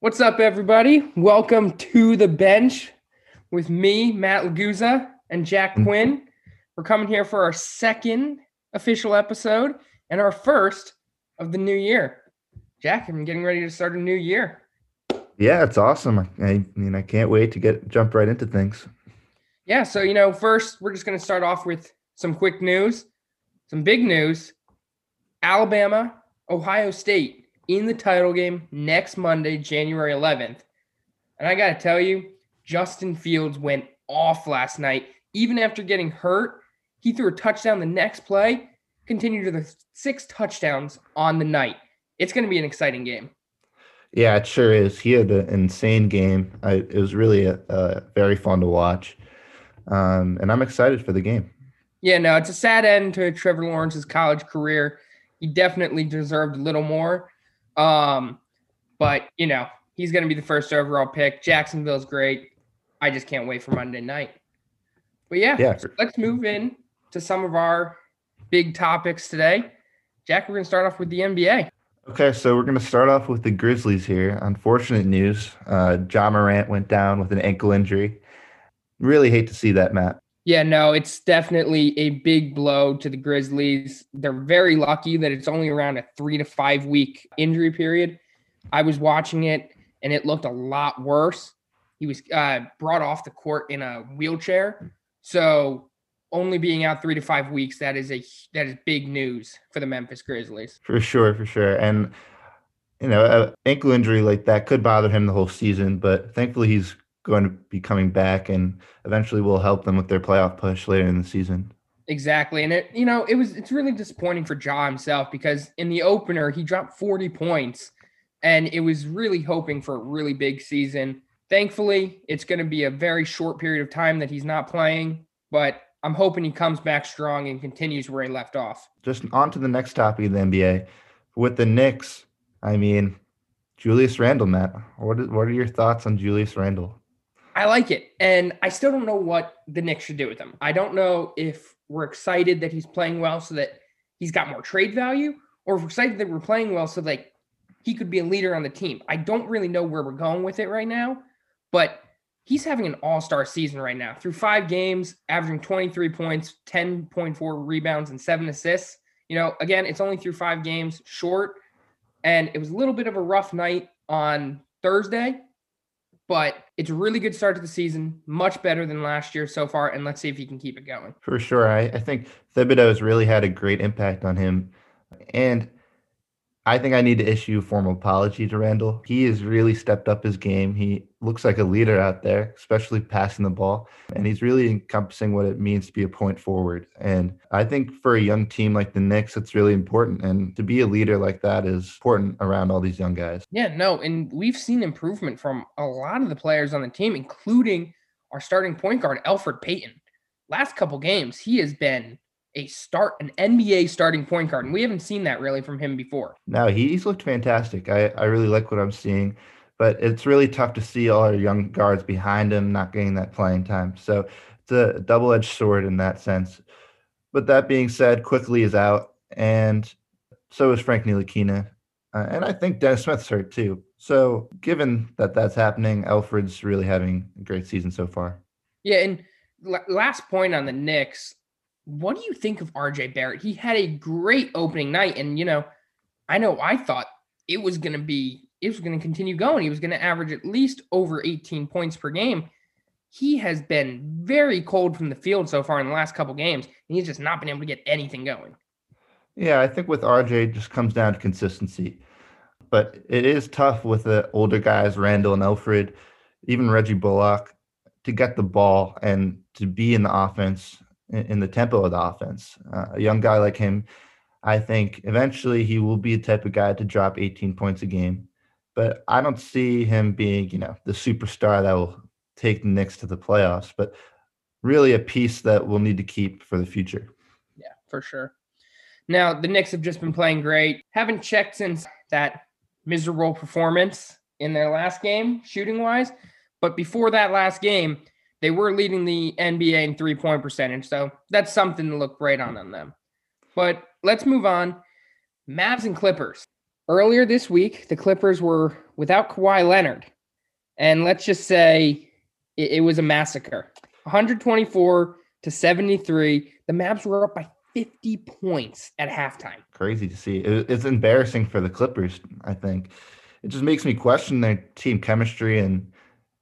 What's up, everybody? Welcome to the bench with me, Matt Laguza, and Jack Mm. Quinn. We're coming here for our second official episode and our first of the new year. Jack, I'm getting ready to start a new year. Yeah, it's awesome. I, I mean, I can't wait to get jump right into things. Yeah, so you know, first we're just going to start off with some quick news, some big news. Alabama, Ohio State in the title game next Monday, January 11th. And I got to tell you, Justin Fields went off last night. Even after getting hurt, he threw a touchdown the next play, continued to the six touchdowns on the night. It's going to be an exciting game. Yeah, it sure is. He had an insane game. I, it was really a, uh very fun to watch, um, and I'm excited for the game. Yeah, no, it's a sad end to Trevor Lawrence's college career. He definitely deserved a little more. Um, but you know, he's gonna be the first overall pick. Jacksonville's great. I just can't wait for Monday night. But yeah, Yeah, let's move in to some of our big topics today. Jack, we're gonna start off with the NBA. Okay, so we're going to start off with the Grizzlies here. Unfortunate news. Uh, Ja Morant went down with an ankle injury. Really hate to see that, Matt. Yeah, no, it's definitely a big blow to the Grizzlies. They're very lucky that it's only around a three to five week injury period. I was watching it and it looked a lot worse. He was uh, brought off the court in a wheelchair. So only being out three to five weeks, that is a that is big news for the Memphis Grizzlies. For sure, for sure. And, you know, an ankle injury like that could bother him the whole season, but thankfully he's going to be coming back and eventually will help them with their playoff push later in the season. Exactly. And it, you know, it was it's really disappointing for Ja himself because in the opener he dropped 40 points and it was really hoping for a really big season. Thankfully, it's going to be a very short period of time that he's not playing, but I'm hoping he comes back strong and continues where he left off. Just on to the next topic of the NBA. With the Knicks, I mean, Julius Randle, Matt. What, is, what are your thoughts on Julius Randle? I like it. And I still don't know what the Knicks should do with him. I don't know if we're excited that he's playing well so that he's got more trade value, or if we're excited that we're playing well so that he could be a leader on the team. I don't really know where we're going with it right now, but he's having an all-star season right now. Through five games, averaging 23 points, 10.4 rebounds, and seven assists. You know, again, it's only through five games, short. And it was a little bit of a rough night on Thursday, but it's a really good start to the season, much better than last year so far. And let's see if he can keep it going. For sure. I, I think Thibodeau has really had a great impact on him. And I think I need to issue a formal apology to Randle. He has really stepped up his game. He looks like a leader out there, especially passing the ball. And he's really encompassing what it means to be a point forward. And I think for a young team like the Knicks, it's really important. And to be a leader like that is important around all these young guys. Yeah, no. And we've seen improvement from a lot of the players on the team, including our starting point guard, Elfrid Payton. Last couple games, he has been a start an NBA starting point guard, and we haven't seen that really from him before. No, he's looked fantastic. I, I really like what I'm seeing, but it's really tough to see all our young guards behind him not getting that playing time. So it's a double-edged sword in that sense. But that being said, Quickley is out, and so is Frank Ntilikina, uh, and I think Dennis Smith's hurt too. So given that that's happening, Elfrid's really having a great season so far. Yeah, and l- last point on the Knicks, what do you think of RJ Barrett? He had a great opening night, and you know, I know I thought it was going to be it was going to continue going. He was going to average at least over 18 points per game. He has been very cold from the field so far in the last couple games, and he's just not been able to get anything going. Yeah, I think with RJ it just comes down to consistency. But it is tough with the older guys, Randle and Elfrid, even Reggie Bullock, to get the ball and to be in the offense, in, in the tempo of the offense. Uh, a young guy like him, I think eventually he will be the type of guy to drop 18 points a game. But I don't see him being, you know, the superstar that will take the Knicks to the playoffs, but really a piece that we'll need to keep for the future. Yeah, for sure. Now, the Knicks have just been playing great. Haven't checked since that miserable performance in their last game, shooting wise. But before that last game, they were leading the NBA in three point percentage. So that's something to look great on on them. But let's move on. Mavs and Clippers. Earlier this week, the Clippers were without Kawhi Leonard. And let's just say it, it was a massacre 124 to 73. The Mavs were up by 50 points at halftime. Crazy to see. It, it's embarrassing for the Clippers, I think. It just makes me question their team chemistry and,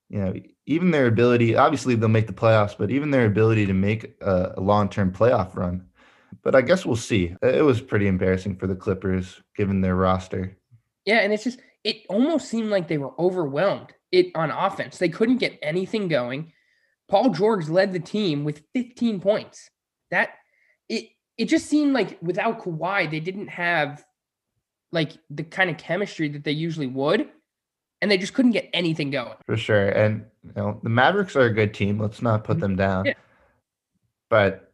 you know, even their ability. Obviously, they'll make the playoffs, but even their ability to make a, a long term playoff run. But I guess we'll see. It was pretty embarrassing for the Clippers given their roster. Yeah, and it's just it almost seemed like they were overwhelmed it on offense. They couldn't get anything going. Paul George led the team with 15 points. That it it just seemed like without Kawhi, they didn't have like the kind of chemistry that they usually would, and they just couldn't get anything going. For sure, and you know the Mavericks are a good team. Let's not put mm-hmm. them down. Yeah. But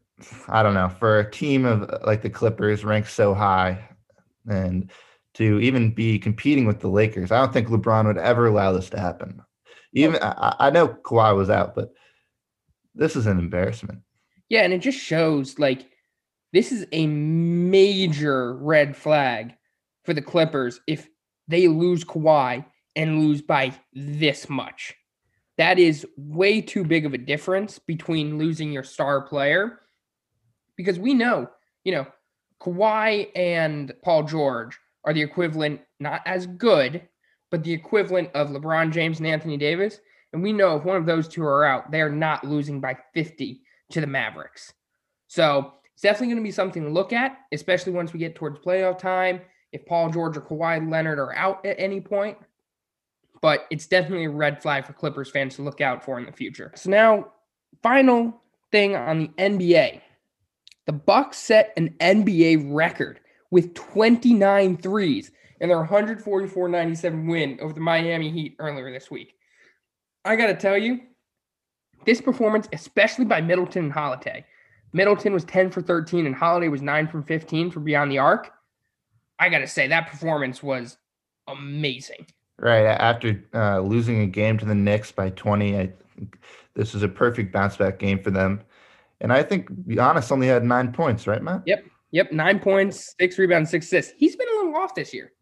I don't know for a team of uh, like the Clippers ranked so high, and to even be competing with the Lakers, I don't think LeBron would ever allow this to happen. Even I, I know Kawhi was out, but this is an embarrassment. Yeah, and it just shows like this is a major red flag for the Clippers if they lose Kawhi and lose by this much. That is way too big of a difference between losing your star player because we know, you know, Kawhi and Paul George are the equivalent, not as good, but the equivalent of LeBron James and Anthony Davis. And we know if one of those two are out, they are not losing by 50 to the Mavericks. So it's definitely going to be something to look at, especially once we get towards playoff time. If Paul George or Kawhi Leonard are out at any point, but it's definitely a red flag for Clippers fans to look out for in the future. So now, final thing on the NBA. The Bucks set an NBA record with 29 threes in their 144-97 win over the Miami Heat earlier this week. I got to tell you, this performance, especially by Middleton and Holiday, Middleton was 10 for 13 and Holiday was 9 from 15 for Beyond the Arc. I got to say, that performance was amazing. Right. After uh, losing a game to the Knicks by 20, I this is a perfect bounce back game for them. And I think Giannis only had nine points, right, Matt? Yep. Yep. Nine points, six rebounds, six assists. He's been a little off this year.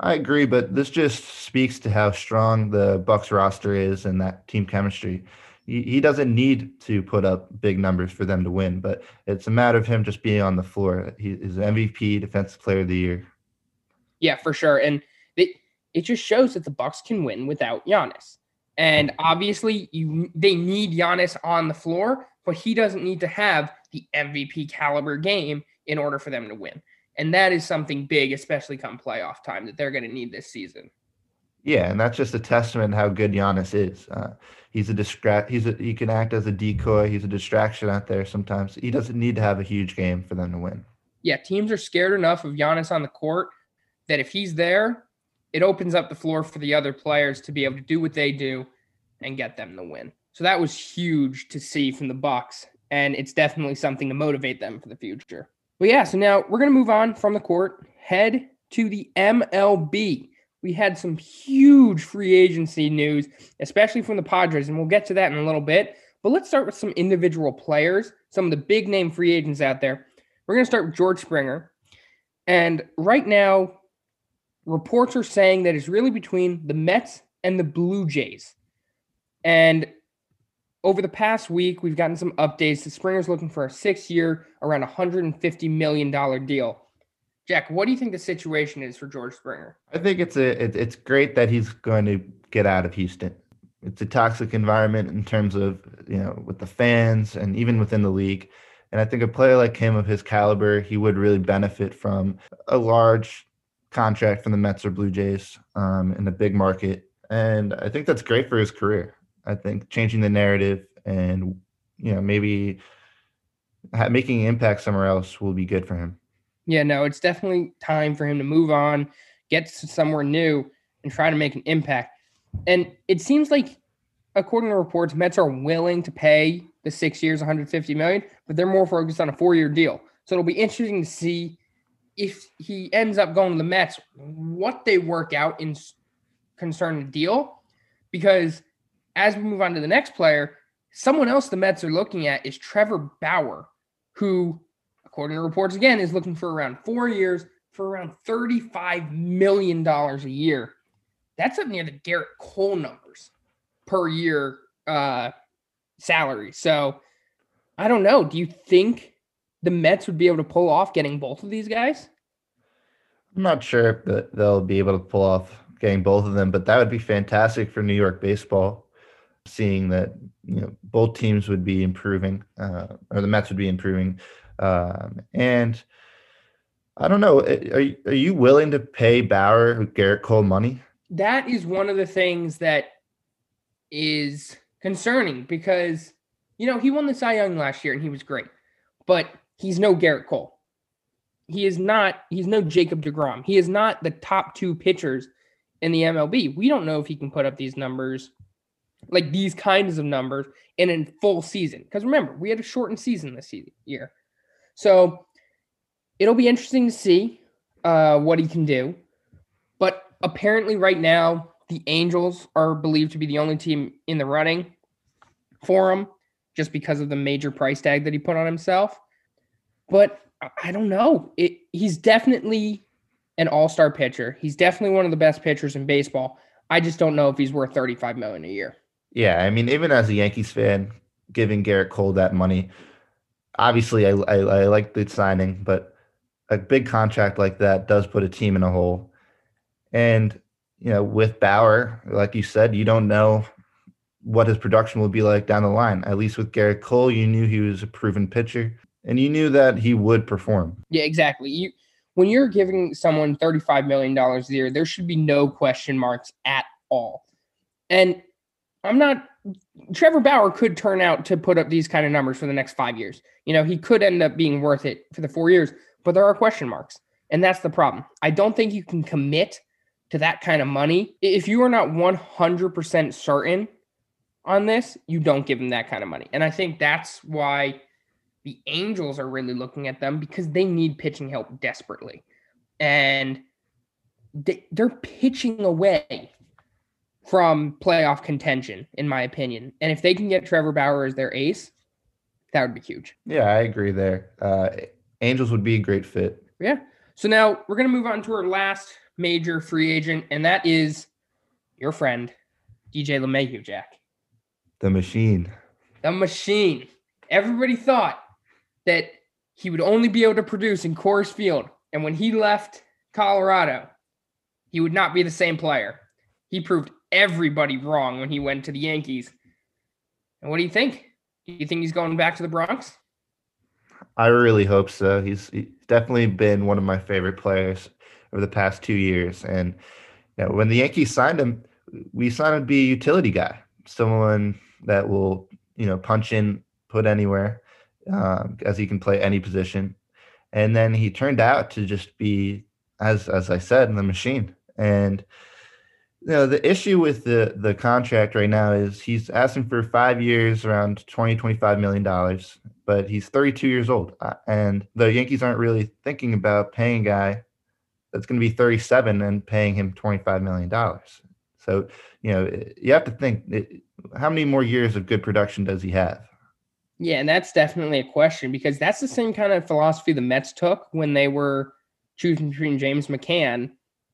I agree, but this just speaks to how strong the Bucks roster is and that team chemistry. He, he doesn't need to put up big numbers for them to win, but it's a matter of him just being on the floor. He is MVP, Defensive Player of the Year. Yeah, for sure, and it it just shows that the Bucks can win without Giannis. And obviously, you they need Giannis on the floor, but he doesn't need to have the MVP caliber game in order for them to win. And that is something big, especially come playoff time, that they're going to need this season. Yeah, and that's just a testament how good Giannis is. Uh, he's a distract. He's a, he can act as a decoy. He's a distraction out there sometimes. He doesn't need to have a huge game for them to win. Yeah, teams are scared enough of Giannis on the court that if he's there, it opens up the floor for the other players to be able to do what they do and get them the win. So that was huge to see from the Bucks, and it's definitely something to motivate them for the future. But yeah, so now we're going to move on from the court, head to the MLB. We had some huge free agency news, especially from the Padres, and we'll get to that in a little bit. But let's start with some individual players, some of the big name free agents out there. We're going to start with George Springer. And right now, reports are saying that it's really between the Mets and the Blue Jays. And over the past week, we've gotten some updates. The Springer's looking for a six year, around $150 million deal. Jack, what do you think the situation is for George Springer? I think it's a it, it's great that he's going to get out of Houston. It's a toxic environment in terms of you know with the fans and even within the league. And I think a player like him of his caliber, he would really benefit from a large contract from the Mets or Blue Jays um, in a big market. And I think that's great for his career. I think changing the narrative and you know maybe making an impact somewhere else will be good for him. Yeah, no, it's definitely time for him to move on, get somewhere new, and try to make an impact. And it seems like, according to reports, Mets are willing to pay the six years, 150 million, but they're more focused on a four-year deal. So it'll be interesting to see if he ends up going to the Mets, what they work out in concerning the deal, because as we move on to the next player, someone else the Mets are looking at is Trevor Bauer, who, according to reports again, is looking for around four years, for around $35 million a year. That's up near the Gerrit Cole numbers per year uh, salary. So I don't know. Do you think the Mets would be able to pull off getting both of these guys? I'm not sure that they'll be able to pull off getting both of them, but that would be fantastic for New York baseball. Seeing that you know both teams would be improving, uh, or the Mets would be improving, um, and I don't know. Are you, are you willing to pay Bauer Gerrit Cole money? That is one of the things that is concerning because you know he won the Cy Young last year and he was great, but he's no Gerrit Cole. He is not. He's no Jacob Degrom. He is not the top two pitchers in the MLB. We don't know if he can put up these numbers, like these kinds of numbers, and in full season. Because remember, we had a shortened season this year, so it'll be interesting to see uh, what he can do. But apparently, right now, the Angels are believed to be the only team in the running for him, just because of the major price tag that he put on himself. But I don't know. It, he's definitely an all-star pitcher. He's definitely one of the best pitchers in baseball. I just don't know if he's worth 35 million a year. Yeah, I mean, even as a Yankees fan, giving Gerrit Cole that money, obviously I, I, I like the signing, but a big contract like that does put a team in a hole. And you know, with Bauer, like you said, you don't know what his production will be like down the line. At least with Gerrit Cole, you knew he was a proven pitcher and you knew that he would perform. Yeah, exactly. You when you're giving someone $35 million a year, there should be no question marks at all. And I'm not, Trevor Bauer could turn out to put up these kind of numbers for the next five years. You know, he could end up being worth it for the four years, but there are question marks. And that's the problem. I don't think you can commit to that kind of money. If you are not 100% certain on this, you don't give him that kind of money. And I think that's why the Angels are really looking at them because they need pitching help desperately. And they, they're pitching away from playoff contention, in my opinion. And if they can get Trevor Bauer as their ace, that would be huge. Yeah, I agree there. Uh, Angels would be a great fit. Yeah. So now we're going to move on to our last major free agent, and that is your friend, DJ LeMahieu, Jack. The machine. The machine. Everybody thought that he would only be able to produce in Coors Field. And when he left Colorado, he would not be the same player. He proved everybody wrong when he went to the Yankees. And what do you think? Do you think he's going back to the Bronx? I really hope so. He's, definitely been one of my favorite players over the past two years. And you know, when the Yankees signed him, we signed him to be a utility guy, someone that will, you know, punch in, put anywhere um, as he can play any position. And then he turned out to just be, as as I said, in the machine. And you know, the issue with the the contract right now is he's asking for five years, around 20, 25 million dollars, but he's 32 years old, uh, and the Yankees aren't really thinking about paying a guy that's going to be 37 and paying him 25 million dollars. So you know, you have to think how many more years of good production does he have? Yeah, and that's definitely a question because that's the same kind of philosophy the Mets took when they were choosing between James McCann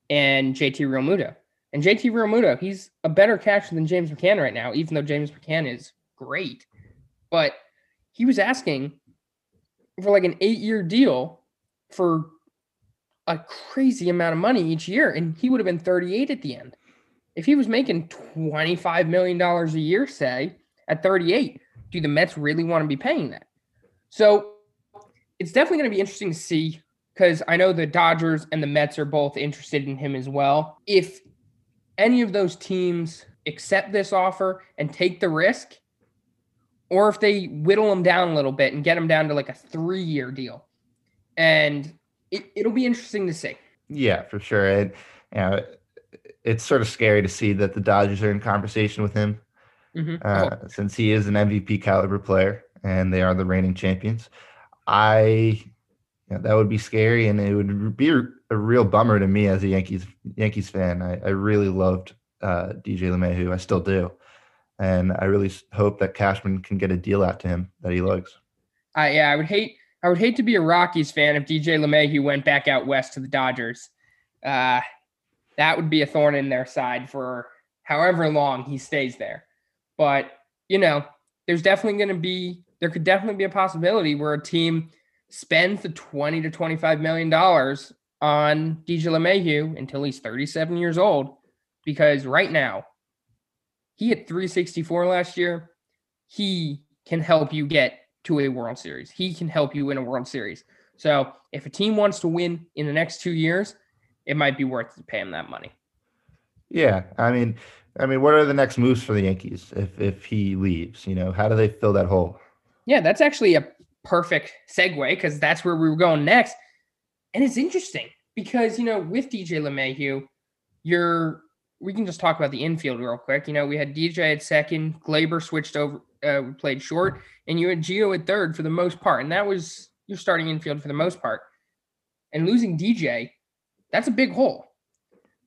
and JT Realmuto. And JT Realmuto, he's a better catcher than James McCann right now, even though James McCann is great. But he was asking for like an eight year deal for a crazy amount of money each year, and he would have been 38 at the end. If he was making $25 million a year, say, at 38, do the Mets really want to be paying that? So it's definitely going to be interesting to see because I know the Dodgers and the Mets are both interested in him as well. If any of those teams accept this offer and take the risk, or if they whittle him down a little bit and get him down to like a three year deal. And it, it'll be interesting to see. Yeah, for sure. And, you know, it's sort of scary to see that the Dodgers are in conversation with him mm-hmm. uh, oh. since he is an MVP caliber player and they are the reigning champions. I, know, that would be scary and it would be a real bummer to me as a Yankees Yankees fan. I, I really loved uh, DJ LeMahieu. I still do. And I really hope that Cashman can get a deal out to him that he likes. Uh, yeah, I would hate I would hate to be a Rockies fan if DJ LeMahieu went back out west to the Dodgers. Uh, that would be a thorn in their side for however long he stays there. But, you know, there's definitely going to be, there could definitely be a possibility where a team spends the 20 to 25 million dollars on DJ LeMahieu until he's 37 years old. Because right now, he hit 364 last year. He can help you get to a World Series. He can help you win a World Series. So if a team wants to win in the next two years, it might be worth to pay him that money. Yeah, I mean, I mean, what are the next moves for the Yankees if if he leaves? You know, how do they fill that hole? Yeah, that's actually a perfect segue because that's where we were going next. And it's interesting because you know with DJ LeMahieu, you're we can just talk about the infield real quick. You know, we had DJ at second, Gleyber switched over, uh, played short, and you had Gio at third for the most part, and that was your starting infield for the most part. And losing DJ, that's a big hole.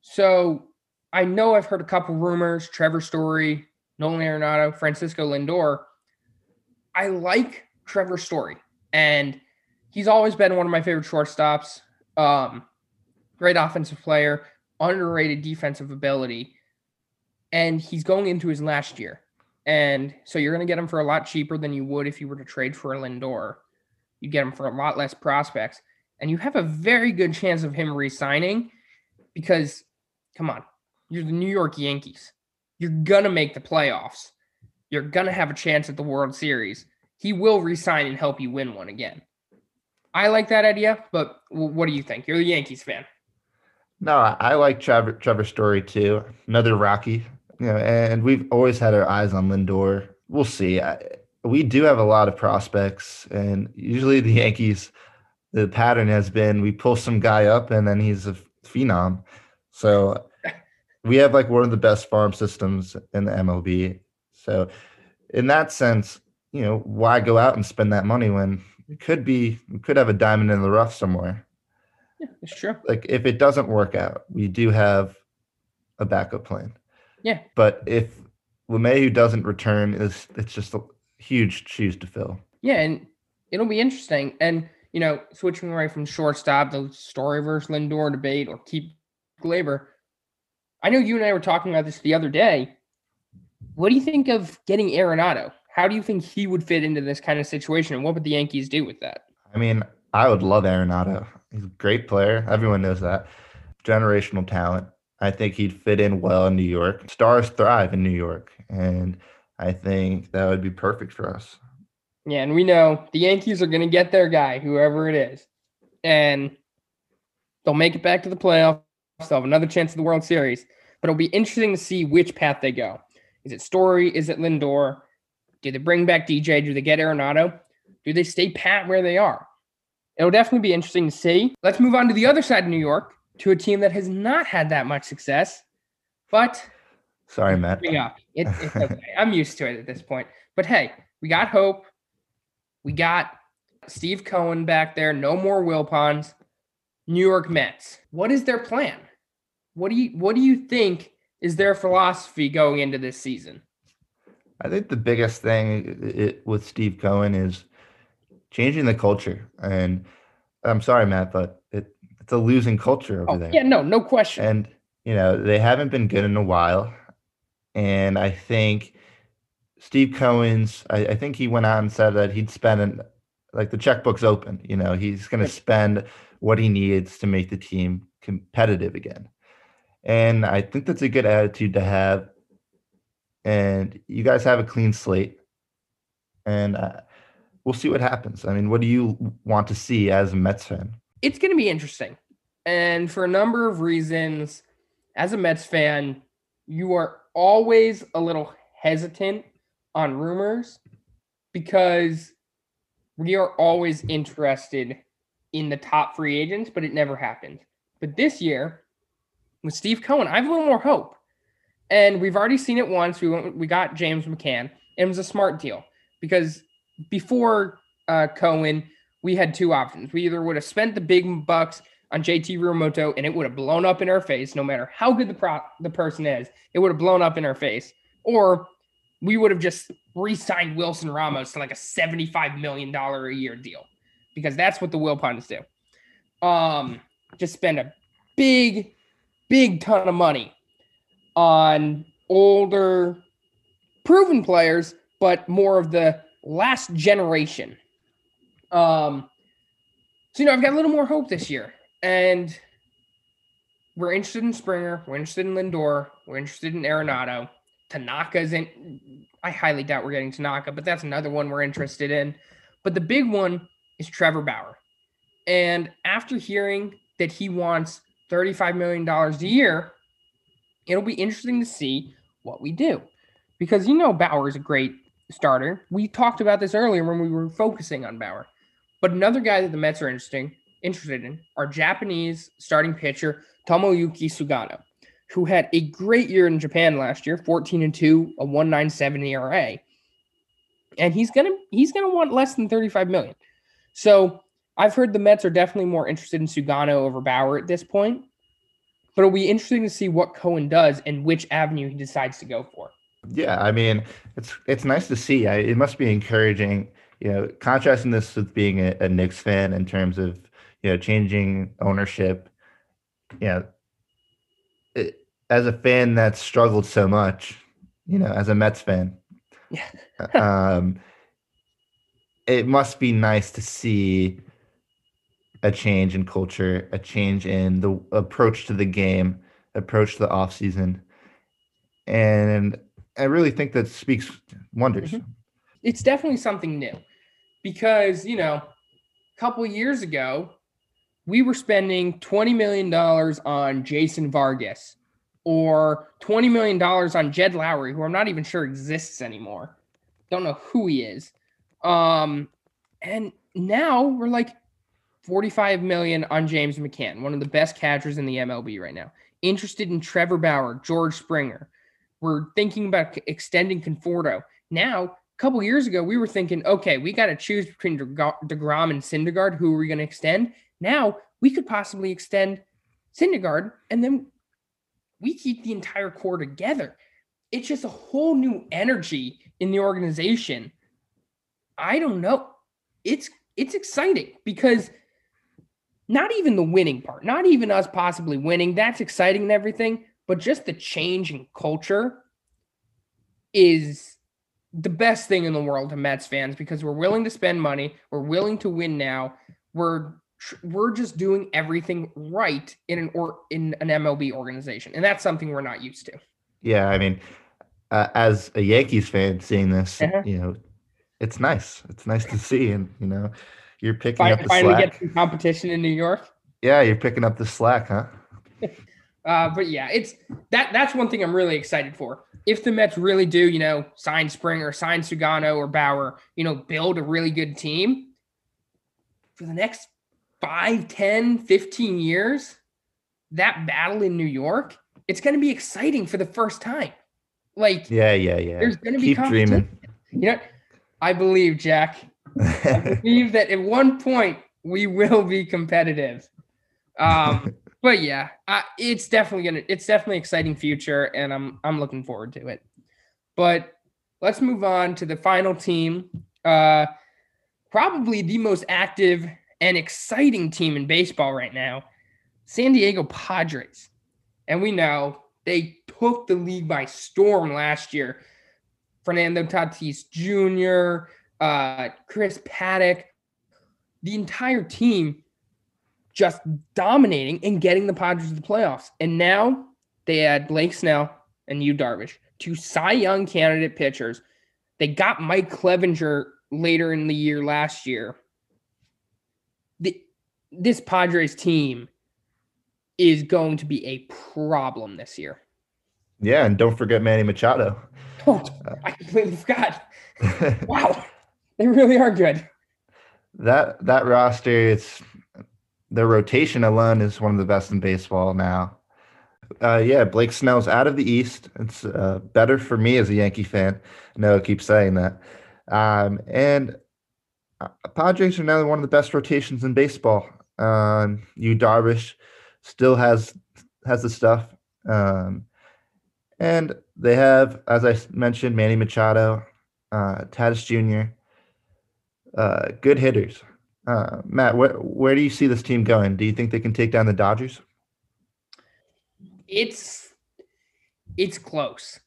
So I know I've heard a couple rumors: Trevor Story, Nolan Arenado, Francisco Lindor. I like Trevor Story, and he's always been one of my favorite shortstops. Um, great offensive player, underrated defensive ability, and he's going into his last year. And so you're going to get him for a lot cheaper than you would if you were to trade for a Lindor. You get him for a lot less prospects, and you have a very good chance of him re-signing because, come on, you're the New York Yankees. You're gonna make the playoffs. You're gonna have a chance at the World Series. He will resign and help you win one again. I like that idea, but what do you think? You're the Yankees fan. No, I like Trevor, Trevor Story too. Another Rocky, you know, and we've always had our eyes on Lindor. We'll see. I, we do have a lot of prospects, and usually the Yankees, the pattern has been we pull some guy up and then he's a phenom. So we have like one of the best farm systems in the MLB. So in that sense, you know, why go out and spend that money when it could be we could have a diamond in the rough somewhere. Yeah, it's true. Like if it doesn't work out, we do have a backup plan. Yeah. But if LeMahieu doesn't return, is it's just a huge shoes to fill. Yeah, and it'll be interesting. And you know, switching away from shortstop, the Story versus Lindor debate, or keep Gleyber. I know you and I were talking about this the other day. What do you think of getting Arenado? How do you think he would fit into this kind of situation, and what would the Yankees do with that? I mean, I would love Arenado. He's a great player. Everyone knows that. Generational talent. I think he'd fit in well in New York. Stars thrive in New York, and I think that would be perfect for us. Yeah, and we know the Yankees are going to get their guy, whoever it is, and they'll make it back to the playoffs. They'll have another chance at the World Series, but it'll be interesting to see which path they go. Is it Story? Is it Lindor? Do they bring back DJ? Do they get Arenado? Do they stay pat where they are? It'll definitely be interesting to see. Let's move on to the other side of New York to a team that has not had that much success, but sorry, Matt. Up. It, it's okay. I'm used to it at this point. But hey, we got hope. We got Steve Cohen back there. No more Wilpons. New York Mets. What is their plan? What do you What do you think is their philosophy going into this season? I think the biggest thing it, with Steve Cohen is changing the culture. And I'm sorry, Matt, but it, it's a losing culture over oh, there. Yeah, no, no question. And you know they haven't been good in a while, and I think Steve Cohen's. I, I think he went out and said that he'd spend an, like the checkbook's open. You know, he's going to spend what he needs to make the team competitive again. And I think that's a good attitude to have. And you guys have a clean slate. And uh, we'll see what happens. I mean, what do you want to see as a Mets fan? It's going to be interesting. And for a number of reasons, as a Mets fan, you are always a little hesitant on rumors because we are always interested in the top free agents, but it never happened. But this year, with Steve Cohen, I have a little more hope. And we've already seen it once. We went, we got James McCann. And it was a smart deal because before uh, Cohen, we had two options. We either would have spent the big bucks on JT Realmuto and it would have blown up in our face, no matter how good the pro- the person is, it would have blown up in our face, or we would have just re-signed Wilson Ramos to like a seventy-five million dollar a year deal. because that's what the Will Wilpons do. Um, just spend a big, big ton of money on older, proven players, but more of the last generation. Um, so you know, I've got a little more hope this year, and we're interested in Springer, we're interested in Lindor, we're interested in Arenado. Tanaka's in. I highly doubt we're getting Tanaka, but that's another one we're interested in. But the big one is Trevor Bauer. And after hearing that he wants $35 million a year, it'll be interesting to see what we do. Because you know Bauer is a great starter. We talked about this earlier when we were focusing on Bauer. But another guy that the Mets are interesting, interested in are Japanese starting pitcher Tomoyuki Sugano, who had a great year in Japan last year, 14 and 2, a 197 ERA. And he's gonna he's gonna want less than 35 million. So I've heard the Mets are definitely more interested in Sugano over Bauer at this point. But it'll be interesting to see what Cohen does and which avenue he decides to go for. Yeah, I mean, it's it's nice to see. I, it must be encouraging you know, contrasting this with being a, a Knicks fan in terms of you know changing ownership, you know, it, as a fan that's struggled so much, you know, as a Mets fan, yeah. um, it must be nice to see a change in culture, a change in the approach to the game, approach to the off season, and I really think that speaks wonders. Mm-hmm. It's definitely something new because you know, a couple years ago, we were spending twenty million dollars on Jason Vargas or twenty million dollars on Jed Lowrie, who I'm not even sure exists anymore. Don't know who he is. Um, and now we're like 45 million on James McCann, one of the best catchers in the MLB right now. Interested in Trevor Bauer, George Springer. We're thinking about extending Conforto. Now a couple years ago, we were thinking, okay, we got to choose between DeGrom and Syndergaard. Who are we going to extend? Now we could possibly extend Syndergaard, and then we keep the entire core together. It's just a whole new energy in the organization. I don't know. It's it's exciting because not even the winning part, not even us possibly winning, that's exciting and everything, but just the change in culture is the best thing in the world to Mets fans because we're willing to spend money, we're willing to win now. We're we're just doing everything right in an or in an MLB organization, and that's something we're not used to. Yeah, I mean, uh, as a Yankees fan, seeing this, uh-huh. you know, it's nice. It's nice to see, and you know, you're picking Find, up the finally slack. get some competition in New York. Yeah, you're picking up the slack, huh? uh, but yeah, it's that. That's one thing I'm really excited for if the Mets really do, you know, sign Springer, sign Sugano or Bauer, you know, build a really good team for the next 5, 10, 15 years, that battle in New York, it's going to be exciting for the first time. Like, yeah, yeah, yeah. There's going to be Keep dreaming. You know, I believe, Jack. I believe that at one point we will be competitive. Um, but yeah, uh, it's definitely gonna it's definitely exciting future, and I'm I'm looking forward to it. But let's move on to the final team. Uh, probably the most active and exciting team in baseball right now, San Diego Padres. And we know they took the league by storm last year. Fernando Tatis Jr., uh, Chris Paddack, the entire team just dominating and getting the Padres to the playoffs. And now they add Blake Snell and Yu Darvish, two Cy Young candidate pitchers. They got Mike Clevinger later in the year last year. The, this Padres team is going to be a problem this year. Yeah, and don't forget Manny Machado. Oh, I completely forgot. wow, they really are good. That that roster, it's their rotation alone is one of the best in baseball now. Uh, yeah, Blake Snell's out of the East. It's uh, better for me as a Yankee fan. No, I keep saying that. Um, and uh, Padres are now one of the best rotations in baseball. Um, Yu Darvish still has has the stuff, um, and they have, as I mentioned, Manny Machado, uh, Tatis Jr. Uh, good hitters Uh, Matt, where where do you see this team going? Do you think they can take down the Dodgers? It's it's close.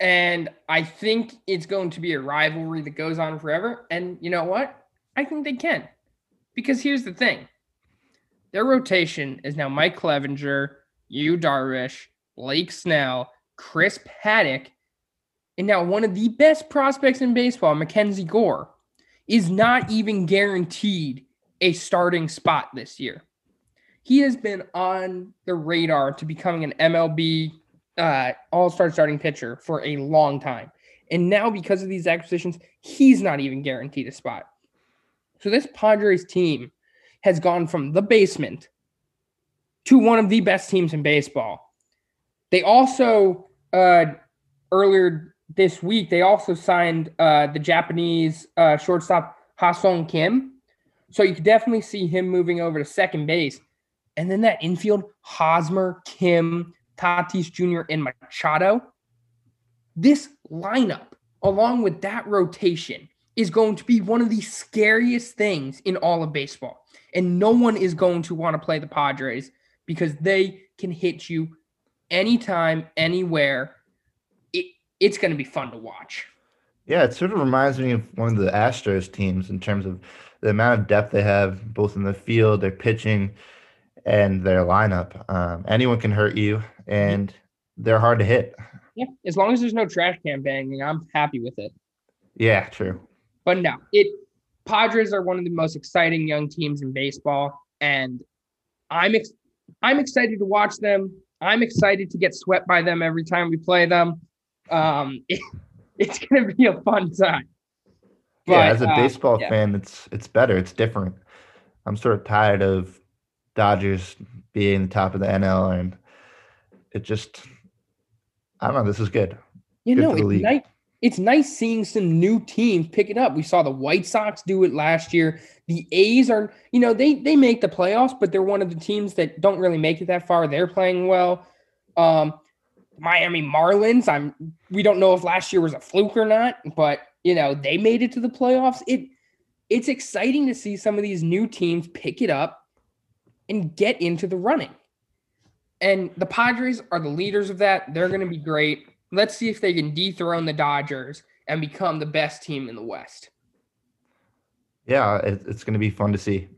And I think it's going to be a rivalry that goes on forever. And you know what? I think they can. Because here's the thing. Their rotation is now Mike Clevinger, Yu Darvish, Blake Snell, Chris Paddack, and now one of the best prospects in baseball, Mackenzie Gore, is not even guaranteed a starting spot this year. He has been on the radar to becoming an MLB uh, all star starting pitcher for a long time. And now, because of these acquisitions, he's not even guaranteed a spot. So, this Padres team has gone from the basement to one of the best teams in baseball. They also, uh, earlier this week, they also signed uh, the Japanese uh, shortstop Ha-Seong Kim. So you could definitely see him moving over to second base. And then that infield, Hosmer, Kim, Tatis Jr., and Machado. This lineup, along with that rotation, is going to be one of the scariest things in all of baseball. And no one is going to want to play the Padres because they can hit you anytime, anywhere. It, it's going to be fun to watch. Yeah, it sort of reminds me of one of the Astros teams in terms of the amount of depth they have, both in the field, their pitching, and their lineup. Um, anyone can hurt you, and they're hard to hit. Yeah, as long as there's no trash can banging, I'm happy with it. Yeah, true. But no, it Padres are one of the most exciting young teams in baseball, and I'm ex- I'm excited to watch them. I'm excited to get swept by them every time we play them. Um, it, it's going to be a fun time. But, yeah, as a uh, baseball yeah. fan, it's it's better. It's different. I'm sort of tired of Dodgers being the top of the NL, and it just I don't know. This is good. You good know, it's nice. It's nice seeing some new teams pick it up. We saw the White Sox do it last year. The A's are, you know, they they make the playoffs, but they're one of the teams that don't really make it that far. They're playing well. Um, Miami Marlins. I'm. We don't know if last year was a fluke or not, but you know they made it to the playoffs. It it's exciting to see some of these new teams pick it up and get into the running. And the Padres are the leaders of that. They're going to be great. Let's see if they can dethrone the Dodgers and become the best team in the West. Yeah, it's going to be fun to see.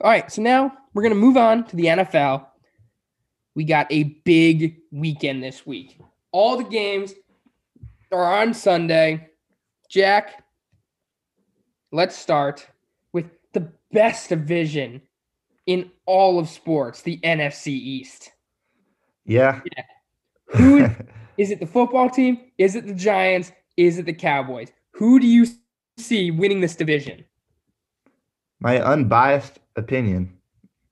All right, so now we're going to move on to the NFL. We got a big weekend this week. All the games are on Sunday. Jack, let's start with the best division in all of sports, the NFC East. Yeah. yeah. Who is, is it the football team? Is it the Giants? Is it the Cowboys? Who do you see winning this division? My unbiased opinion,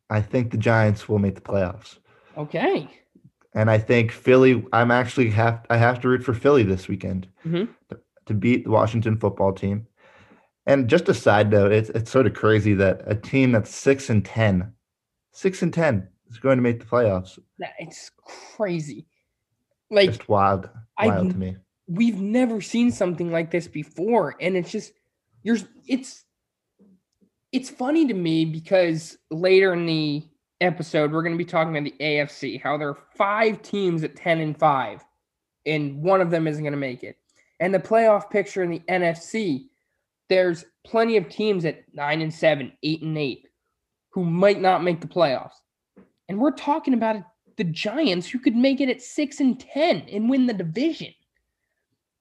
I think the Giants will make the playoffs. Okay. And I think Philly. I'm actually have I have to root for Philly this weekend mm-hmm. to, to beat the Washington football team. And just a side note, it's it's sort of crazy that a team that's six and ten, six and ten is going to make the playoffs. It's crazy. Like just wild, wild I, to me. We've never seen something like this before, and it's just you're it's it's funny to me because later in the episode we're going to be talking about the AFC, how there are five teams at ten and five, and one of them isn't going to make it, and the playoff picture in the NFC there's plenty of teams at nine and seven, eight and eight, who might not make the playoffs. And we're talking about the Giants who could make it at six and ten and win the division.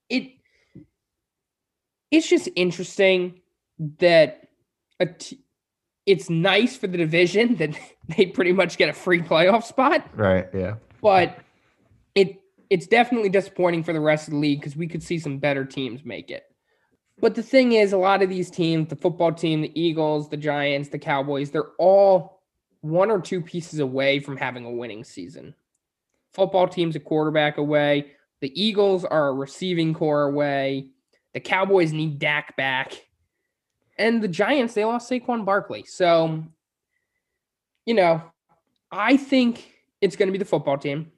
It it's just interesting that a it's nice for the division that they pretty much get a free playoff spot. Right. Yeah. But it it's definitely disappointing for the rest of the league because we could see some better teams make it. But the thing is, a lot of these teams, the football team, the Eagles, the Giants, the Cowboys, they're all one or two pieces away from having a winning season. Football team's a quarterback away. The Eagles are a receiving corps away. The Cowboys need Dak back. And the Giants, they lost Saquon Barkley. So, you know, I think it's going to be the football team.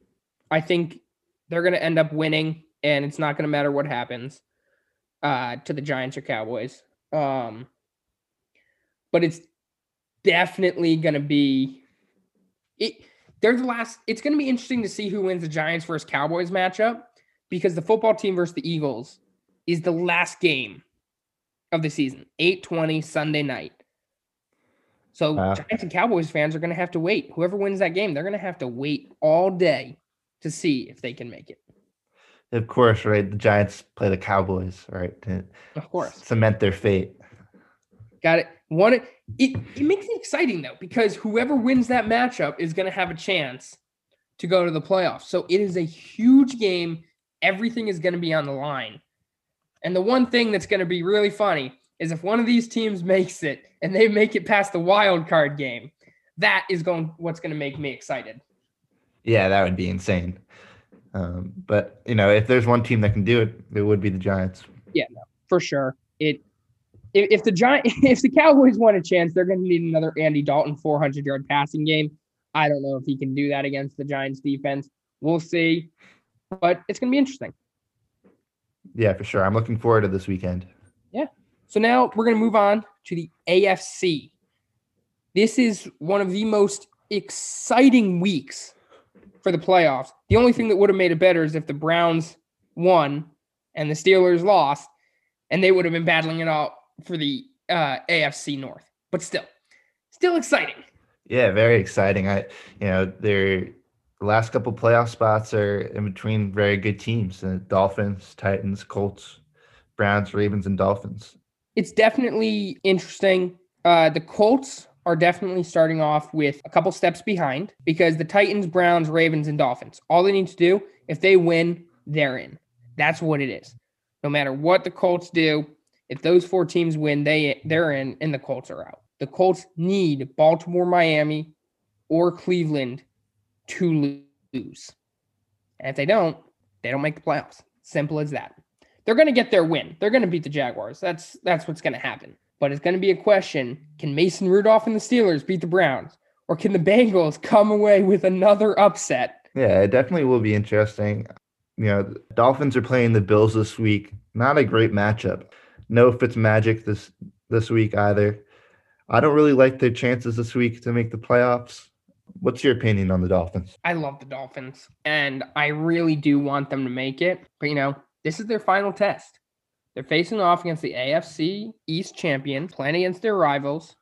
I think they're going to end up winning, and it's not going to matter what happens uh, to the Giants or Cowboys. Um, but it's definitely going to be it. They're the last. It's going to be interesting to see who wins the Giants versus Cowboys matchup because the football team versus the Eagles is the last game of the season, eight twenty Sunday night. So uh, Giants and Cowboys fans are going to have to wait. Whoever wins that game, they're going to have to wait all day to see if they can make it. Of course, right? The Giants play the Cowboys, right? To of course. Cement their fate. Got it. One it it makes it exciting though, because whoever wins that matchup is gonna have a chance to go to the playoffs. So it is a huge game. Everything is gonna be on the line. And the one thing that's gonna be really funny is if one of these teams makes it and they make it past the wild card game, that is going what's gonna make me excited. Yeah, that would be insane. Um, but you know, if there's one team that can do it, it would be the Giants. Yeah, no, for sure. It if, if the Giant if the Cowboys want a chance, they're going to need another Andy Dalton 400 yard passing game. I don't know if he can do that against the Giants defense. We'll see, but it's going to be interesting. Yeah, for sure. I'm looking forward to this weekend. Yeah. So now we're going to move on to the AFC. This is one of the most exciting weeks for the playoffs. The only thing that would have made it better is if the Browns won and the Steelers lost, and they would have been battling it out for the uh, AFC North. But still, still exciting. Yeah, very exciting. I, you know, their last couple playoff spots are in between very good teams: the Dolphins, Titans, Colts, Browns, Ravens, and Dolphins. It's definitely interesting. Uh, the Colts are definitely starting off with a couple steps behind because the Titans, Browns, Ravens, and Dolphins, all they need to do, if they win, they're in. That's what it is. No matter what the Colts do, if those four teams win, they they're in and the Colts are out. The Colts need Baltimore, Miami, or Cleveland to lose. And if they don't, they don't make the playoffs. Simple as that. They're going to get their win. They're going to beat the Jaguars. That's that's what's going to happen. But it's going to be a question can Mason Rudolph and the Steelers beat the Browns? Or can the Bengals come away with another upset? Yeah, it definitely will be interesting. You know, Dolphins are playing the Bills this week. Not a great matchup. No Fitz magic this this week either. I don't really like their chances this week to make the playoffs. What's your opinion on the Dolphins? I love the Dolphins and I really do want them to make it. But you know, this is their final test. They're facing off against the AFC East champion, playing against their rivals.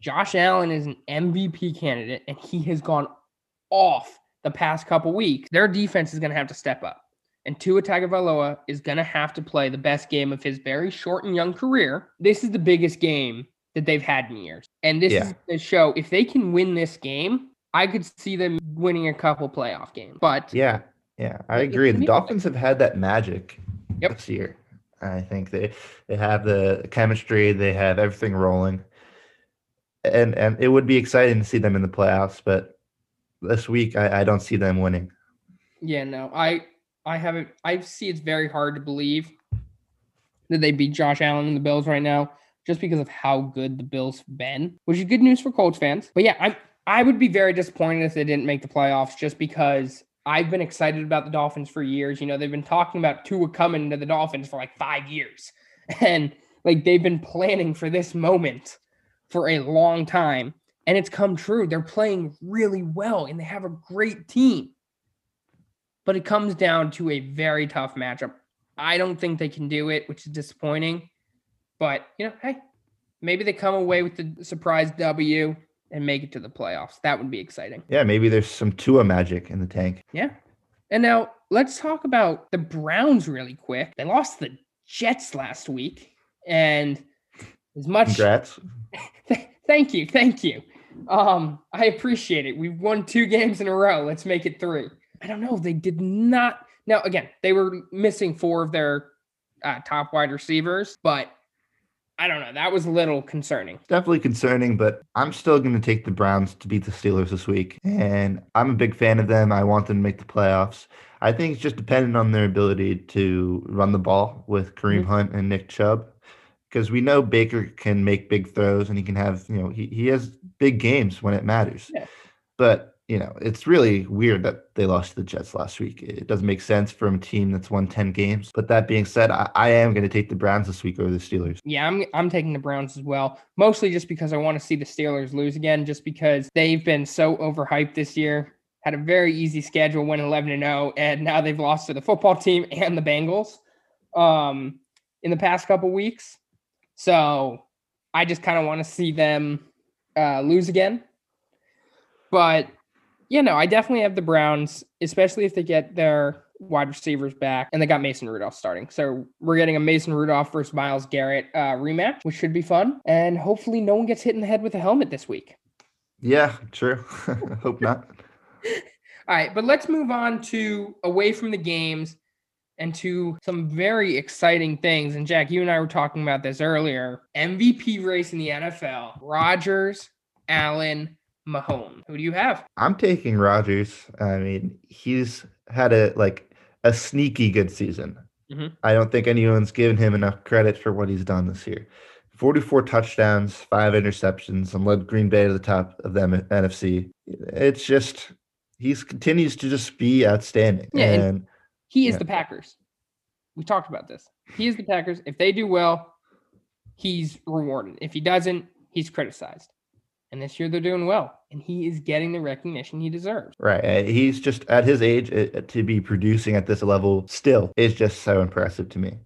Josh Allen is an MVP candidate, and he has gone off the past couple weeks. Their defense is going to have to step up. And Tua Tagovailoa is going to have to play the best game of his very short and young career. This is the biggest game that they've had in years. And this yeah. is the show. If they can win this game, I could see them winning a couple playoff games. But yeah, yeah, I agree. The Dolphins have had that magic yep. this year. I think they they have the chemistry, they have everything rolling, and and it would be exciting to see them in the playoffs. But this week, I, I don't see them winning. Yeah, no, I I haven't. I see it's very hard to believe that they beat Josh Allen and the Bills right now, just because of how good the Bills have been, which is good news for Colts fans. But yeah, I I would be very disappointed if they didn't make the playoffs, just because I've been excited about the Dolphins for years. You know, they've been talking about Tua coming to the Dolphins for like five years. And like they've been planning for this moment for a long time. And it's come true. They're playing really well and they have a great team. But it comes down to a very tough matchup. I don't think they can do it, which is disappointing. But, you know, hey, maybe they come away with the surprise W and make it to the playoffs. That would be exciting. Yeah, maybe there's some Tua magic in the tank. Yeah. And now let's talk about the Browns really quick. They lost the Jets last week. And as much Congrats. thank you. Thank you. Um, I appreciate it. We've won two games in a row. Let's make it three. I don't know. They did not. Now, again, they were missing four of their uh, top wide receivers, but I don't know. That was a little concerning. Definitely concerning, but I'm still going to take the Browns to beat the Steelers this week. And I'm a big fan of them. I want them to make the playoffs. I think it's just dependent on their ability to run the ball with Kareem mm-hmm. Hunt and Nick Chubb. Because we know Baker can make big throws and he can have, you know, he, he has big games when it matters. Yeah. But, you know, it's really weird that they lost to the Jets last week. It doesn't make sense from a team that's won 10 games. But that being said, I, I am going to take the Browns this week over the Steelers. Yeah, I'm I'm taking the Browns as well. Mostly just because I want to see the Steelers lose again, just because they've been so overhyped this year. Had a very easy schedule, went 11 and 0, and now they've lost to the football team and the Bengals um, in the past couple weeks. So I just kind of want to see them uh, lose again. But you no, I definitely have the Browns, especially if they get their wide receivers back and they got Mason Rudolph starting. So we're getting a Mason Rudolph versus Myles Garrett uh, rematch, which should be fun. And hopefully no one gets hit in the head with a helmet this week. Yeah, true. Hope not. All right, but let's move on to away from the games and to some very exciting things. And Jack, you and I were talking about this earlier. MVP race in the NFL. Rodgers, Allen, Mahomes. Who do you have? I'm taking Rodgers. I mean, he's had a like a sneaky good season. Mm-hmm. I don't think anyone's given him enough credit for what he's done this year. 44 touchdowns, five interceptions, and led Green Bay to the top of the NFC. It's just he continues to just be outstanding. Yeah, and, and he is yeah. the Packers. We talked about this. He is the Packers. If they do well, he's rewarded. If he doesn't, he's criticized. And this year they're doing well, and he is getting the recognition he deserves. Right. Uh, he's just at his age uh, to be producing at this level still is just so impressive to me.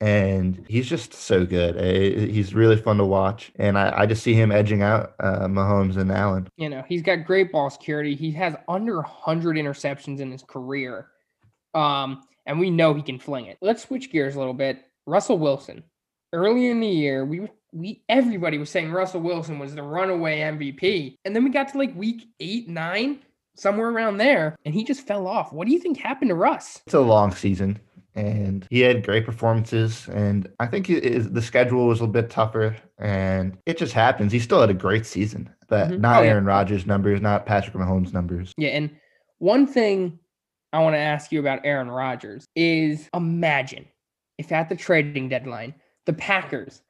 And he's just so good. Uh, he's really fun to watch. And I, I just see him edging out uh, Mahomes and Allen. You know, he's got great ball security. He has under 100 interceptions in his career. Um, and we know he can fling it. Let's switch gears a little bit. Russell Wilson. Early in the year, we we everybody was saying Russell Wilson was the runaway MVP. And then we got to like week eight, nine, somewhere around there, and he just fell off. What do you think happened to Russ? It's a long season. And he had great performances, and I think the schedule was a little bit tougher, and it just happens. He still had a great season, but mm-hmm. not oh, Aaron yeah. Rodgers' numbers, not Patrick Mahomes' numbers. Yeah, and one thing I want to ask you about Aaron Rodgers is imagine if at the trading deadline the Packers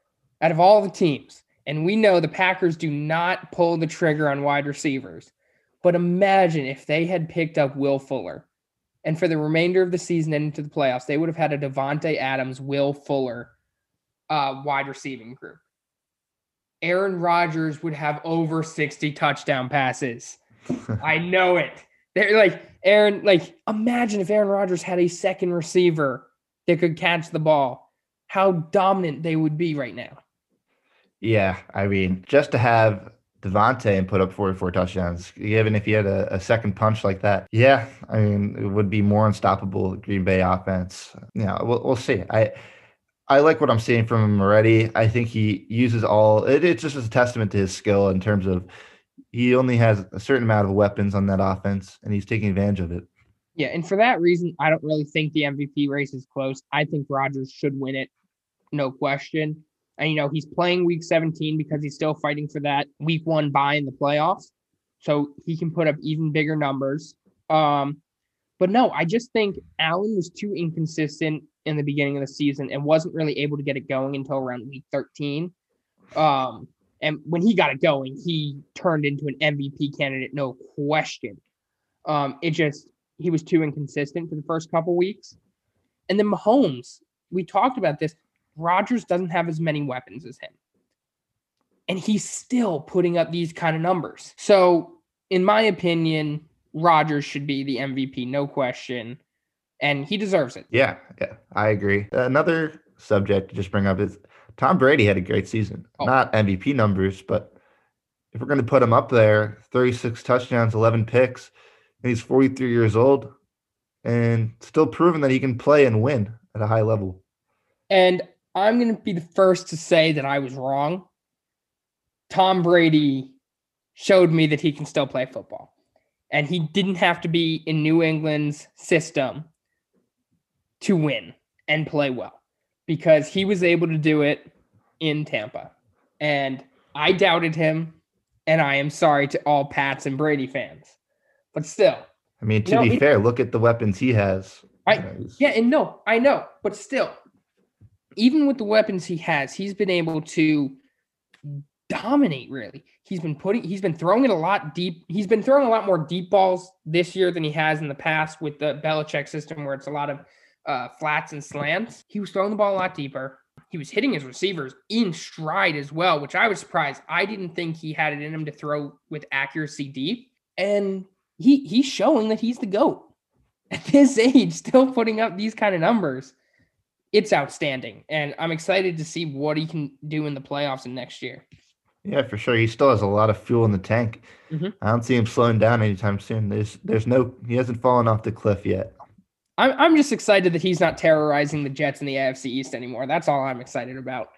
out of all the teams, and we know the Packers do not pull the trigger on wide receivers. But imagine if they had picked up Will Fuller, and for the remainder of the season and into the playoffs, they would have had a Davante Adams, Will Fuller uh, wide receiving group. Aaron Rodgers would have over 60 touchdown passes. I know it. They're like Aaron, like imagine if Aaron Rodgers had a second receiver that could catch the ball. How dominant they would be right now. Yeah, I mean, just to have Davante and put up 44 touchdowns, even if he had a, a, second punch like that, yeah, I mean, it would be more unstoppable Green Bay offense. Yeah, we'll, we'll see. I I like what I'm seeing from him already. I think he uses all. It, it's just a testament to his skill in terms of he only has a certain amount of weapons on that offense, and he's taking advantage of it. Yeah, and for that reason, I don't really think the MVP race is close. I think Rodgers should win it, no question. And, you know, he's playing week 17 because he's still fighting for that week one bye in the playoffs. So he can put up even bigger numbers. Um, but no, I just think Allen was too inconsistent in the beginning of the season and wasn't really able to get it going until around week 13. Um, and when he got it going, he turned into an MVP candidate, no question. Um, it just he was too inconsistent for the first couple weeks. And then Mahomes, we talked about this. Rodgers doesn't have as many weapons as him. And he's still putting up these kind of numbers. So, in my opinion, Rodgers should be the MVP, no question. And he deserves it. Yeah, yeah, I agree. Another subject to just bring up is Tom Brady had a great season. Oh. Not MVP numbers, but if we're going to put him up there, 36 touchdowns, 11 picks, and he's 43 years old and still proven that he can play and win at a high level. And I'm going to be the first to say that I was wrong. Tom Brady showed me that he can still play football. And he didn't have to be in New England's system to win and play well because he was able to do it in Tampa. And I doubted him. And I am sorry to all Pats and Brady fans. But still. I mean, to be know, fair, look at the weapons he has. I, yeah, and no, I know. But still, even with the weapons he has, he's been able to dominate really. He's been putting he's been throwing it a lot deep. He's been throwing a lot more deep balls this year than he has in the past with the Belichick system where it's a lot of uh, flats and slants. He was throwing the ball a lot deeper. He was hitting his receivers in stride as well, which I was surprised. I didn't think he had it in him to throw with accuracy deep. And he he's showing that he's the GOAT. At this age, still putting up these kind of numbers. It's outstanding. And I'm excited to see what he can do in the playoffs and next year. Yeah, for sure. He still has a lot of fuel in the tank. Mm-hmm. I don't see him slowing down anytime soon. There's there's no he hasn't fallen off the cliff yet. I'm I'm just excited that he's not terrorizing the Jets in the AFC East anymore. That's all I'm excited about.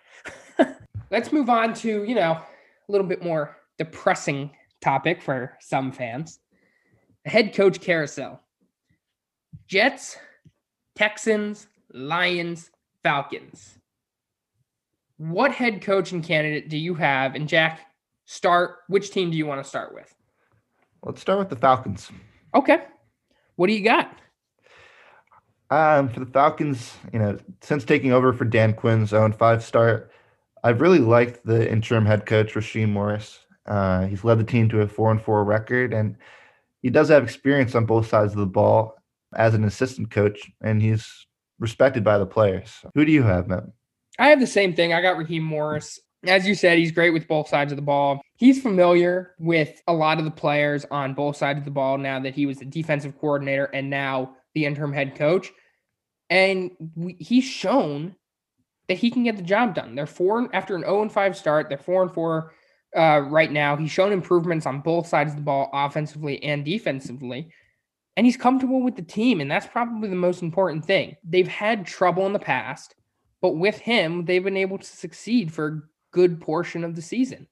Let's move on to, you know, a little bit more depressing topic for some fans. The head coach carousel. Jets, Texans, Lions, Falcons what head coaching candidate do you have? And Jack, start. Which team do you want to start with? Let's start with the Falcons. Okay. What do you got? Um, for the Falcons, you know, since taking over for Dan Quinn's own five start, I've really liked the interim head coach Raheem Morris. Uh, he's led the team to a four and four record, and he does have experience on both sides of the ball as an assistant coach, and he's respected by the players. Who do you have, Matt? I have the same thing. I got Raheem Morris. As you said, he's great with both sides of the ball. He's familiar with a lot of the players on both sides of the ball now that he was the defensive coordinator and now the interim head coach. And we, he's shown that he can get the job done. They're four after an 0 and 5 start. They're four and four uh, right now. He's shown improvements on both sides of the ball, offensively and defensively. And he's comfortable with the team. And that's probably the most important thing. They've had trouble in the past but with him, they've been able to succeed for a good portion of the season.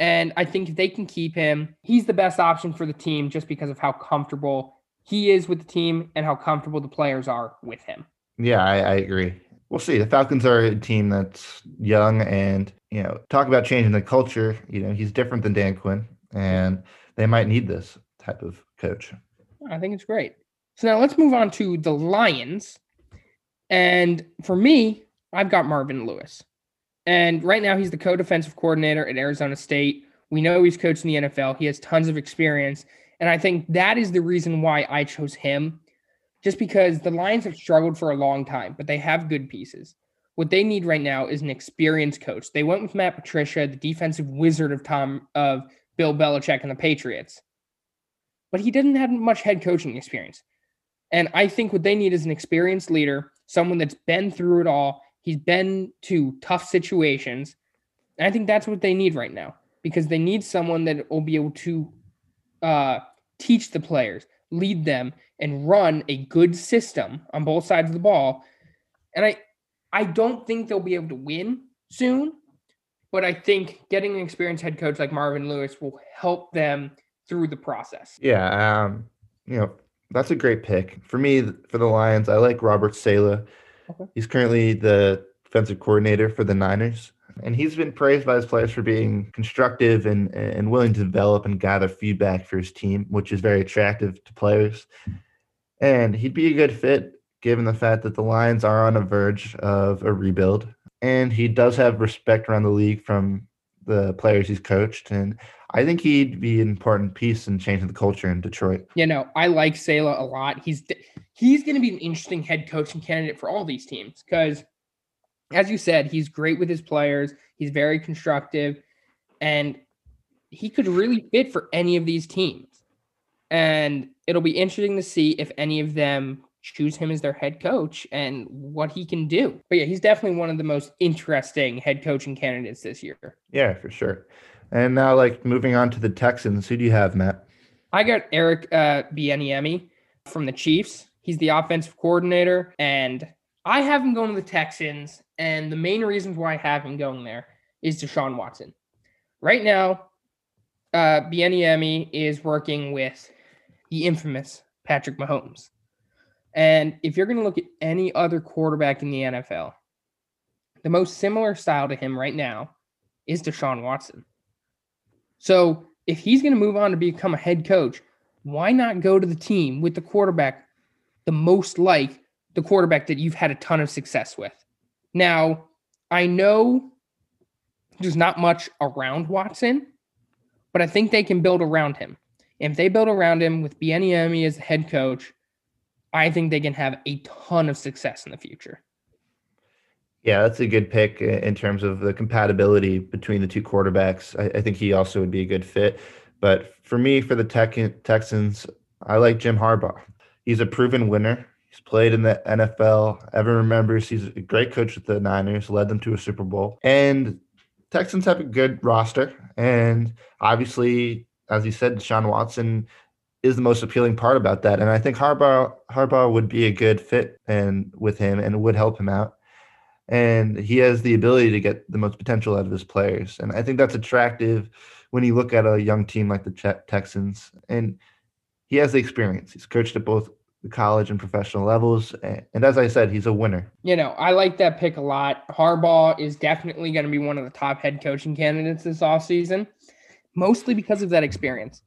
And I think if they can keep him, he's the best option for the team just because of how comfortable he is with the team and how comfortable the players are with him. Yeah, I, I agree. We'll see. The Falcons are a team that's young and, you know, talk about changing the culture. You know, he's different than Dan Quinn, and they might need this type of coach. I think it's great. So now let's move on to the Lions. And for me, I've got Marvin Lewis. And right now, he's the co defensive coordinator at Arizona State. We know he's coached in the NFL, he has tons of experience. And I think that is the reason why I chose him, just because the Lions have struggled for a long time, but they have good pieces. What they need right now is an experienced coach. They went with Matt Patricia, the defensive wizard of Tom of Bill Belichick and the Patriots. But he didn't have much head coaching experience. And I think what they need is an experienced leader, someone that's been through it all He's been to tough situations. And I think that's what they need right now because they need someone that will be able to uh, teach the players, lead them, and run a good system on both sides of the ball. And I, I don't think they'll be able to win soon, but I think getting an experienced head coach like Marvin Lewis will help them through the process. Yeah, um, you know that's a great pick for me for the Lions. I like Robert Saleh. Okay. He's currently the defensive coordinator for the Niners. And he's been praised by his players for being constructive and, and willing to develop and gather feedback for his team, which is very attractive to players. And he'd be a good fit given the fact that the Lions are on a verge of a rebuild. And he does have respect around the league from the players he's coached. And I think he'd be an important piece in changing the culture in Detroit. You know, I like Saleh a lot. He's he's going to be an interesting head coaching candidate for all these teams because, as you said, he's great with his players. He's very constructive, and he could really fit for any of these teams. And it'll be interesting to see if any of them choose him as their head coach and what he can do. But yeah, he's definitely one of the most interesting head coaching candidates this year. Yeah, for sure. And now, like moving on to the Texans, who do you have, Matt? I got Eric uh, Bieniemy from the Chiefs. He's the offensive coordinator, and I have him going to the Texans. And the main reason why I have him going there is Deshaun Watson. Right now, uh, Bieniemy is working with the infamous Patrick Mahomes. And if you're going to look at any other quarterback in the NFL, the most similar style to him right now is Deshaun Watson. So if he's going to move on to become a head coach, why not go to the team with the quarterback the most like the quarterback that you've had a ton of success with? Now, I know there's not much around Watson, but I think they can build around him. If they build around him with Bieniemy as the head coach, I think they can have a ton of success in the future. Yeah, that's a good pick in terms of the compatibility between the two quarterbacks. I, I think he also would be a good fit. But for me, for the Tech, Texans, I like Jim Harbaugh. He's a proven winner. He's played in the NFL. Everyone remembers he's a great coach with the Niners, led them to a Super Bowl. And Texans have a good roster. And obviously, as you said, Sean Watson is the most appealing part about that. And I think Harbaugh Harbaugh would be a good fit and with him and would help him out and he has the ability to get the most potential out of his players. And I think that's attractive when you look at a young team like the Texans. And he has the experience. He's coached at both the college and professional levels. And as I said, he's a winner. You know, I like that pick a lot. Harbaugh is definitely going to be one of the top head coaching candidates this offseason, mostly because of that experience.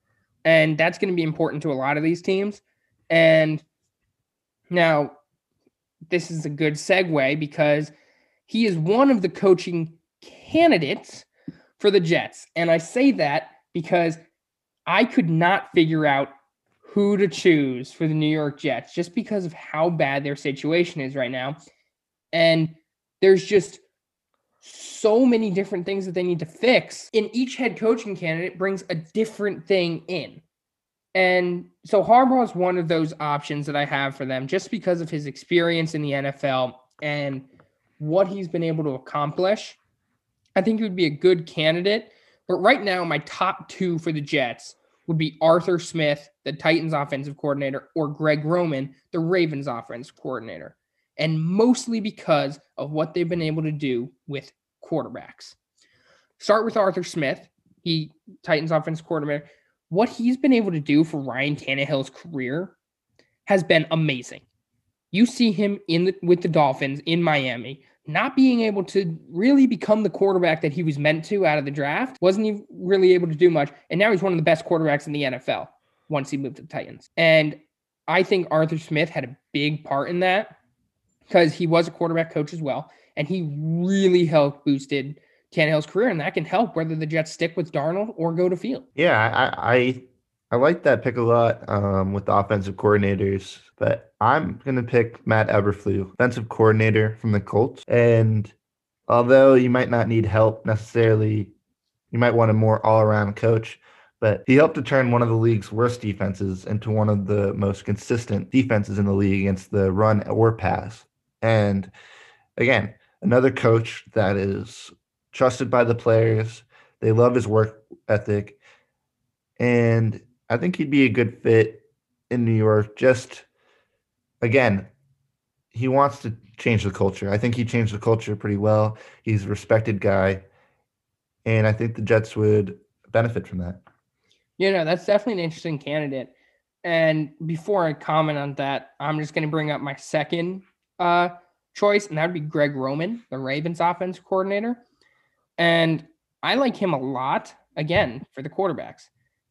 And that's going to be important to a lot of these teams. And now, this is a good segue because – he is one of the coaching candidates for the Jets. And I say that because I could not figure out who to choose for the New York Jets just because of how bad their situation is right now. And there's just so many different things that they need to fix. And each head coaching candidate brings a different thing in. And so Harbaugh is one of those options that I have for them just because of his experience in the NFL and what he's been able to accomplish, I think he would be a good candidate. But right now, my top two for the Jets would be Arthur Smith, the Titans offensive coordinator, or Greg Roman, the Ravens offensive coordinator. And mostly because of what they've been able to do with quarterbacks. Start with Arthur Smith, he Titans offense coordinator. What he's been able to do for Ryan Tannehill's career has been amazing. You see him in the, with the Dolphins in Miami, not being able to really become the quarterback that he was meant to out of the draft. Wasn't really able to do much. And now he's one of the best quarterbacks in the NFL once he moved to the Titans. And I think Arthur Smith had a big part in that because he was a quarterback coach as well. And he really helped boosted Tannehill's career. And that can help whether the Jets stick with Darnold or go to field. Yeah, I, I I like that pick a lot um, with the offensive coordinators, but I'm to pick Matt Eberflus, offensive coordinator from the Colts. And although you might not need help necessarily, you might want a more all around coach, but he helped to turn one of the league's worst defenses into one of the most consistent defenses in the league against the run or pass. And again, another coach that is trusted by the players. They love his work ethic. And I think he'd be a good fit in New York. Just again, he wants to change the culture. I think he changed the culture pretty well. He's a respected guy, and I think the Jets would benefit from that. You know, that's definitely an interesting candidate. And before I comment on that, I'm just going to bring up my second uh, choice, and that would be Greg Roman, the Ravens offense coordinator. And I like him a lot, again, for the quarterbacks.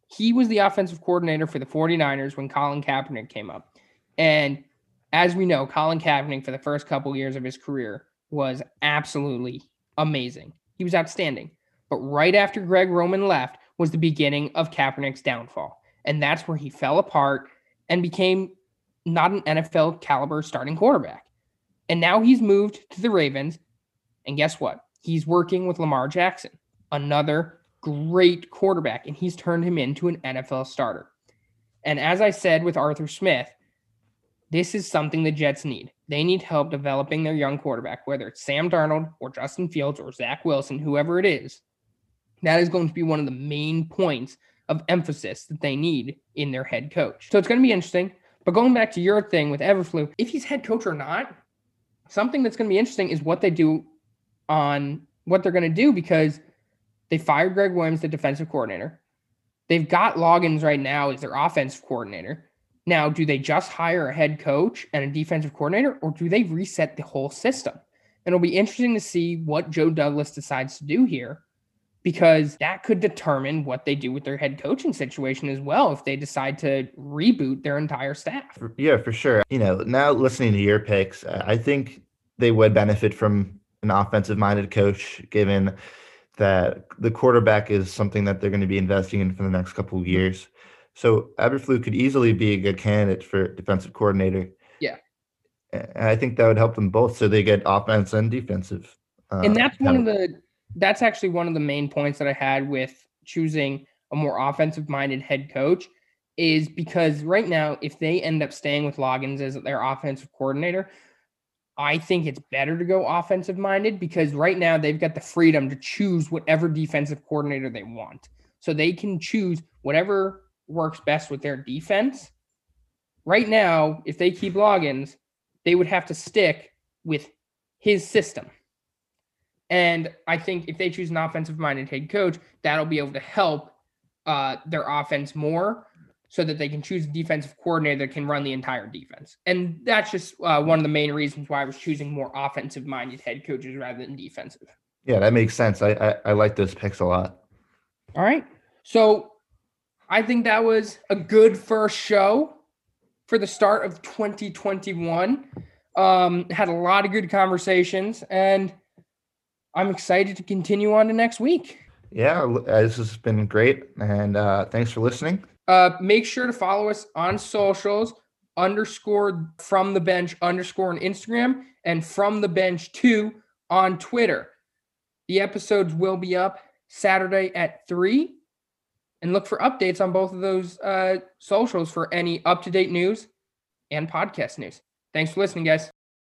He was the offensive coordinator for the 49ers when Colin Kaepernick came up. And as we know, Colin Kaepernick for the first couple years of his career was absolutely amazing. He was outstanding. But right after Greg Roman left was the beginning of Kaepernick's downfall. And that's where he fell apart and became not an NFL caliber starting quarterback. And now he's moved to the Ravens. And guess what? He's working with Lamar Jackson, another great quarterback, and he's turned him into an NFL starter. And as I said with Arthur Smith, this is something the Jets need. They need help developing their young quarterback, whether it's Sam Darnold or Justin Fields or Zach Wilson, whoever it is. That is going to be one of the main points of emphasis that they need in their head coach. So it's going to be interesting. But going back to your thing with Eberflus, if he's head coach or not, something that's going to be interesting is what they do on what they're going to do because – they fired Gregg Williams, the defensive coordinator. They've got Loggains right now as their offensive coordinator. Now, do they just hire a head coach and a defensive coordinator, or do they reset the whole system? And it'll be interesting to see what Joe Douglas decides to do here because that could determine what they do with their head coaching situation as well if they decide to reboot their entire staff. Yeah, for sure. You know, now listening to your picks, I think they would benefit from an offensive minded coach given that the quarterback is something that they're going to be investing in for the next couple of years. So Eberflus could easily be a good candidate for defensive coordinator. Yeah. And I think that would help them both so they get offense and defensive. Uh, and that's one of the that's actually one of the main points that I had with choosing a more offensive minded head coach is because right now if they end up staying with Loggains as their offensive coordinator, I think it's better to go offensive minded because right now they've got the freedom to choose whatever defensive coordinator they want. So they can choose whatever works best with their defense. Right now, if they keep Loggains, they would have to stick with his system. And I think if they choose an offensive minded head coach, that'll be able to help uh, their offense more so that they can choose a defensive coordinator that can run the entire defense. And that's just uh, one of the main reasons why I was choosing more offensive minded head coaches rather than defensive. Yeah, that makes sense. I, I, I like those picks a lot. All right. So I think that was a good first show for the start of 2021. Um, had a lot of good conversations, and I'm excited to continue on to next week. Yeah, uh, this has been great. And uh, thanks for listening. Uh, make sure to follow us on socials underscore from the bench underscore on Instagram and from the bench two on Twitter. The episodes will be up Saturday at three. And look for updates on both of those uh, socials for any up to date news and podcast news. Thanks for listening, guys.